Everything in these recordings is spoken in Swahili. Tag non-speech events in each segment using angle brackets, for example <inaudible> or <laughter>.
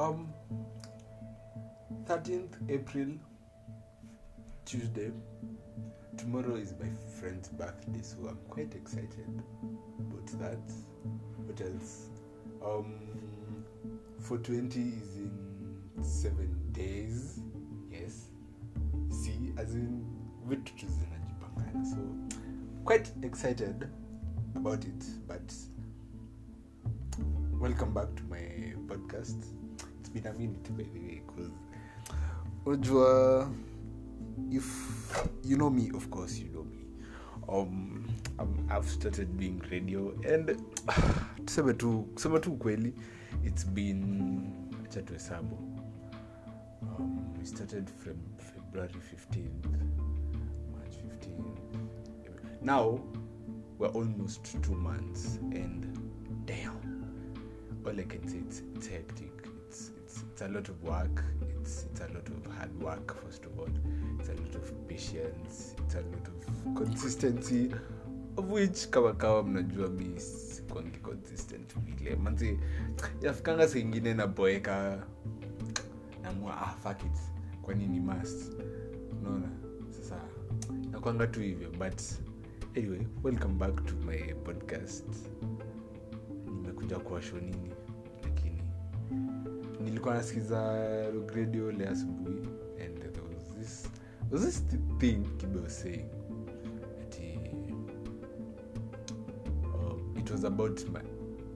um 13th april tuesday. Tomorrow is my friend's birthday so i'm quite excited about that. What else? Um 420 is in seven days. Yes. See as in vitu tu zinajipangana so quite excited about it but welcome back to my podcast been a minute by the way because unajua if you know me of course you know me. Um I'm, i've started doing radio and tuseme tu kusema tu ukweli it's been acha tuhesabu um, we started from february 15th march 15th now we're almost two months and damn all i can say it's, it's hectic it's, it's, it's a lot of work. It's, it's a lot of hard work first of all. It's a lot of patience. It's a lot of consistency of which kama kawa mnajua mi sikwangi consistent vile. Manzi yafikanga saingine naboeka namua ah, fuck it. Kwani ni must? Unaona? Sasa nakwanga tu hivyo but anyway welcome back to my podcast. Nimekuja kuwasho nilikuwa nasikiza radio le asubuhi and there was this, was this thing kibe was saying ati um, it was about my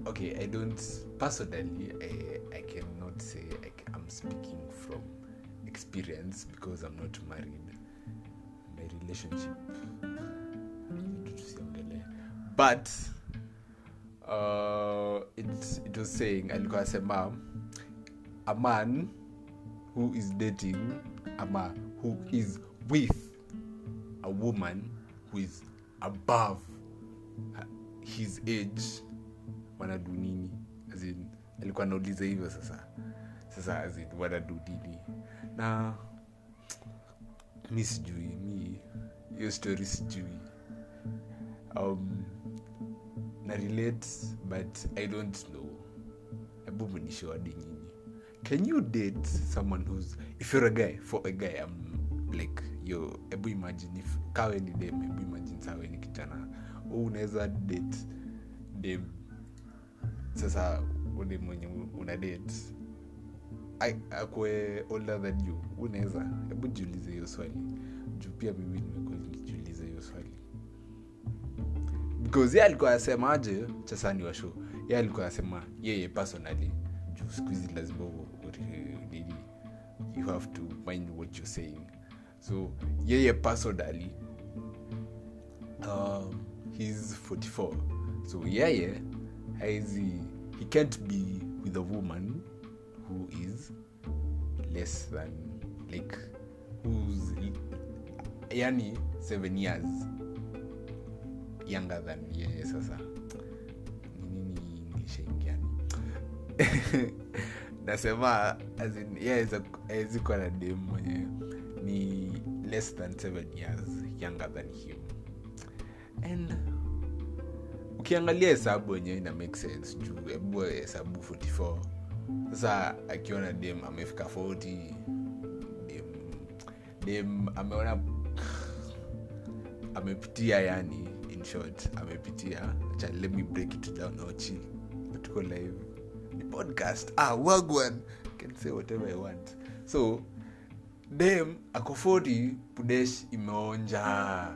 okay i don't personally i, I cannot say I, i'm speaking from experience because i'm not married. My relationship but uh, it, it was saying alikuwa asema a man who is dating ama who is with a woman who is above his age. Wanadu nini? As in, alikuwa anauliza hivyo sasa. Sasa as wanadu nini? Na mi sijui mi hiyo story sijui. Um, na relate but i don't know. Hebu mnishowadi can you date someone who's if you're a guy for a guy i'm like yo hebu imagine if kawe ni dem hebu imagine sawe ni kijana u unaweza date dem. Sasa ule mwenye una date. Akwe older than you unaweza. Hebu jiulize hiyo swali. Juu pia mimi nimekuwa nikijiuliza hiyo swali. Because ye alikuwa asemaje chasani wa show ye alikuwa asema yeye personally juu siku lazima nini you have to mind what you're saying. So yeye personally um, he's 44 so yeye haizi he can't be with a woman who is less than like who's yani 7 years younger than yeye sasa <laughs> nasema as awezi kuwa na dem mwenye ni less than seven years younger than him. And ukiangalia hesabu wenyewe ina make sense juu hebu hesabu 44 sasa akiona dem amefika 40 dem, dem ameona amepitia yani in short amepitia. Cha let break it down ochi tuko live ni podcast. Ah wagwan can say whatever i want. So dem ako 40 pudesh imeonja.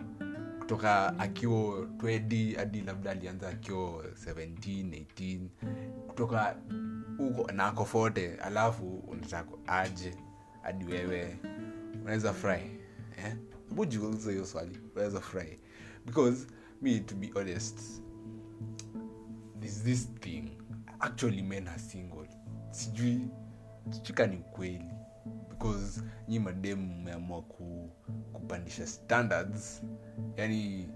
Kutoka akiwa 20 hadi labda alianza akiwa 17 18 kutoka huko na ako 40 alafu unataka aje hadi wewe. Unaweza fry eh? hebu jiulize hiyo swali. Unaweza fry. Because me to be honest this, this thing actually men are single. Sijui chika ni kweli. Because nyi madem mmeamua ku, kupandisha standards. Yani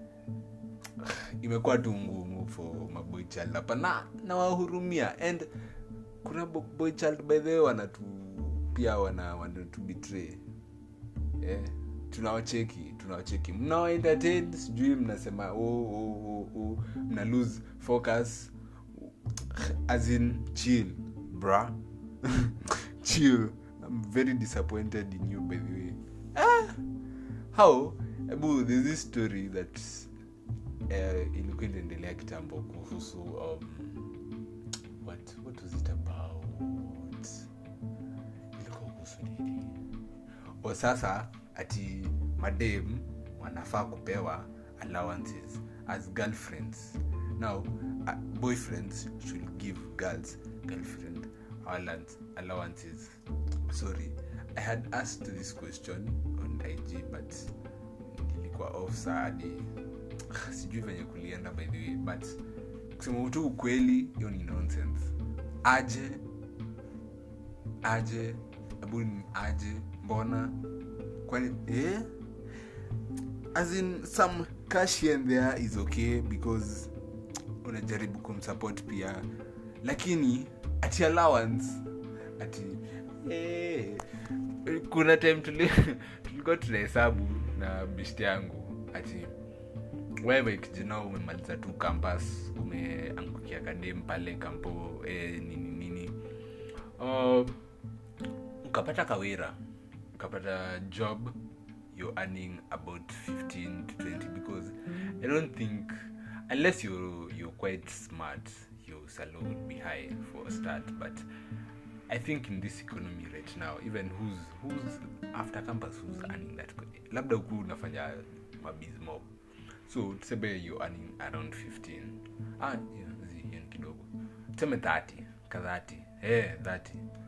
<sighs> imekuwa tu ngumu for maboy child hapa. Na nawahurumia. And kuna bo- boy child by the way wanatu pia wana wanatubitray eh, tunawacheki tunawacheki. Mnawaentertain sijui mnasema oh, oh, oh, oh, mna lose focus as in chill bra <laughs> chill. I'm very disappointed in you by the way. Ah, how? Ebu there's this story that uh, ilikuwa inaendelea kitambo kuhusu um, what, what was it about? Ilikuwa kuhusu nini? O sasa ati madem wanafaa kupewa allowances as girlfriends now uh, boyfriends should give girls girlfriend allowance- allowances. Sorry i had asked this question on ig but nilikuwa off saadi. <sighs> Sijui venye kulienda by the way but kusema tu ukweli hiyo ni nonsense. Aje aje hebu aje mbona? Kwani eh? as in some cash and there is okay because unajaribu kumsupport pia. Lakini ati allowance ati hey, kuna time tuli, <laughs> tulikuwa tunahesabu na bishti yangu ati wewe kijana umemaliza tu campus umeangukia kadem pale kampo eh, nini nini. Uh, ukapata kawira ukapata job you're earning about 15 to 20 because i don't think unless you you're quite smart your salary would be high for a start but i think in this economy right now even who's who's after campus who's earning that labda huku unafanya mabizmob so tuseme you're earning around 15 ah, yeah, kidogo. Tuseme 30 ka 30 eh 30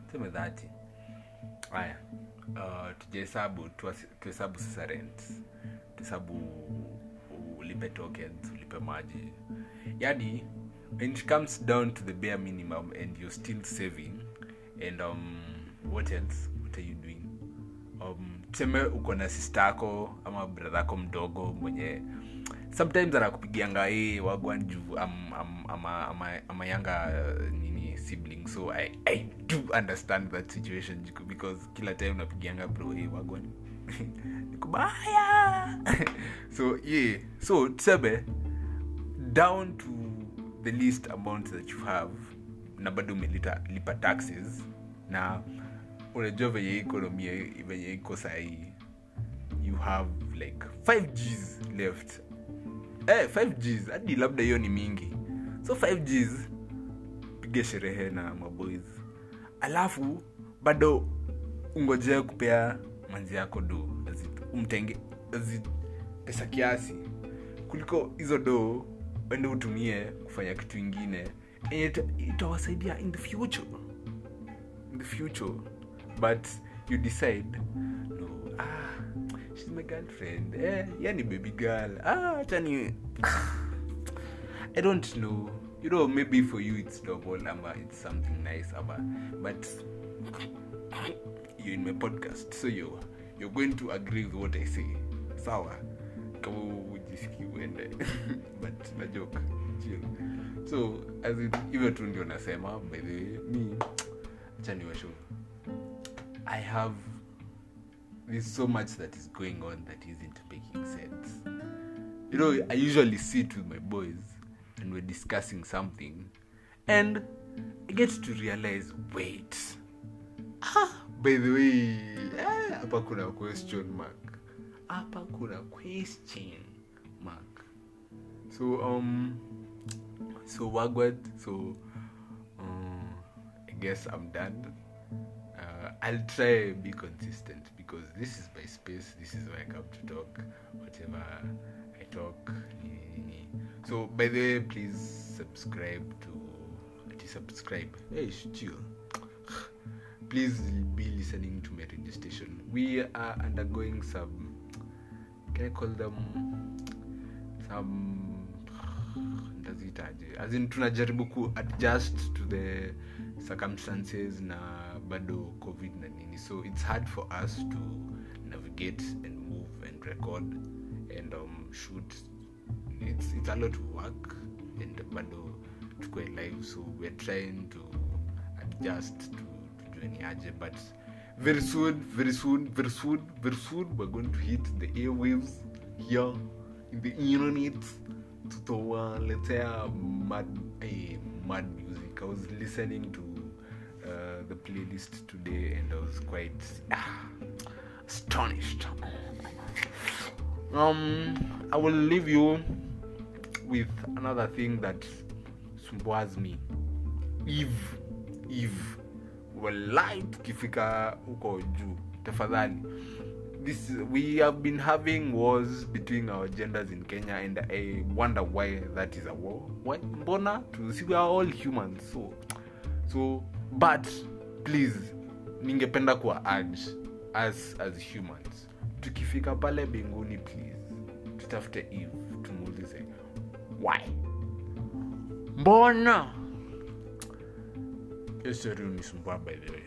tuseme 30 haya uh, tujahesabu tuhesabu sasa rent. Tuhesabu ulipe tokens ulipe maji. Yani when it comes down to the bare minimum and you're still saving and um, what else what are you doing? Um, tuseme uko na sistako ama yako mdogo mwenye sometimes anakupigianga e wagwan juu am, am, ama, yanga nini sibling so I, i do understand that situation because kila time unapigianga bro e wagwan <laughs> nikubaya <laughs> so yeah. So tuseme down to the least amount that you have na bado umelipa lipa taxes na unajua venye ekonomia venye iko sahii you have like 5 gs left. Eh, 5 gs hadi labda hiyo ni mingi. So 5 gs piga sherehe na maboys. Alafu bado ungojea kupea manzi yako do umtenge pesa kiasi. Kuliko hizo do ende utumie kufanya kitu ingine. Enye itawasaidia in the future. In the future. But you decide no ah she's my girlfriend. Eh yani baby girl. Ah tani, i don't know. You know maybe for you it's double ama it's something nice ama but you're in my podcast. So you you're going to agree with what i say. Sawa? Kama ujiski uende. <laughs> But najoke chill. So as in, hivyo tu ndio nasema by the way mi acha niwashow. I have there's so much that is going on that isn't making sense. You know i usually sit with my boys and we're discussing something and i get to realize wait. Ah, by the way eh, kuna question mark hapa kuna question mark so um so wagward so um, i guess i'm done uh, I'll try be consistent because this is my space. This is where I come to talk. Whatever I talk. So by the way, please subscribe to. ati Subscribe. Hey, chill. Please be listening to my radio. We are undergoing some. Can I call them some? ndazitaje as in tunajaribu ku adjust to the circumstances na bado covid na nini so it's hard for us to navigate and move and record and um, shoot it's, it's a lot of work and bado tukue live so we're trying to adjust to, to but very soon very soon very soon very soon we're going to hit the airwaves here in the internet tutawaletea mad, eh, mad music. I was listening to uh, the playlist today and i was quite ah, astonished. Um i will leave you with another thing that sumbuas me. Eve eve walai tukifika huko juu tafadhali. This we have been having wars between our genders in kenya and i wonder why that is a war. Why mbona we are all humans so so but please ningependa kuwa urge us as humans tukifika pale binguni please tutafute eve tumuulize why? Mbona hiyo story unisumbua by the way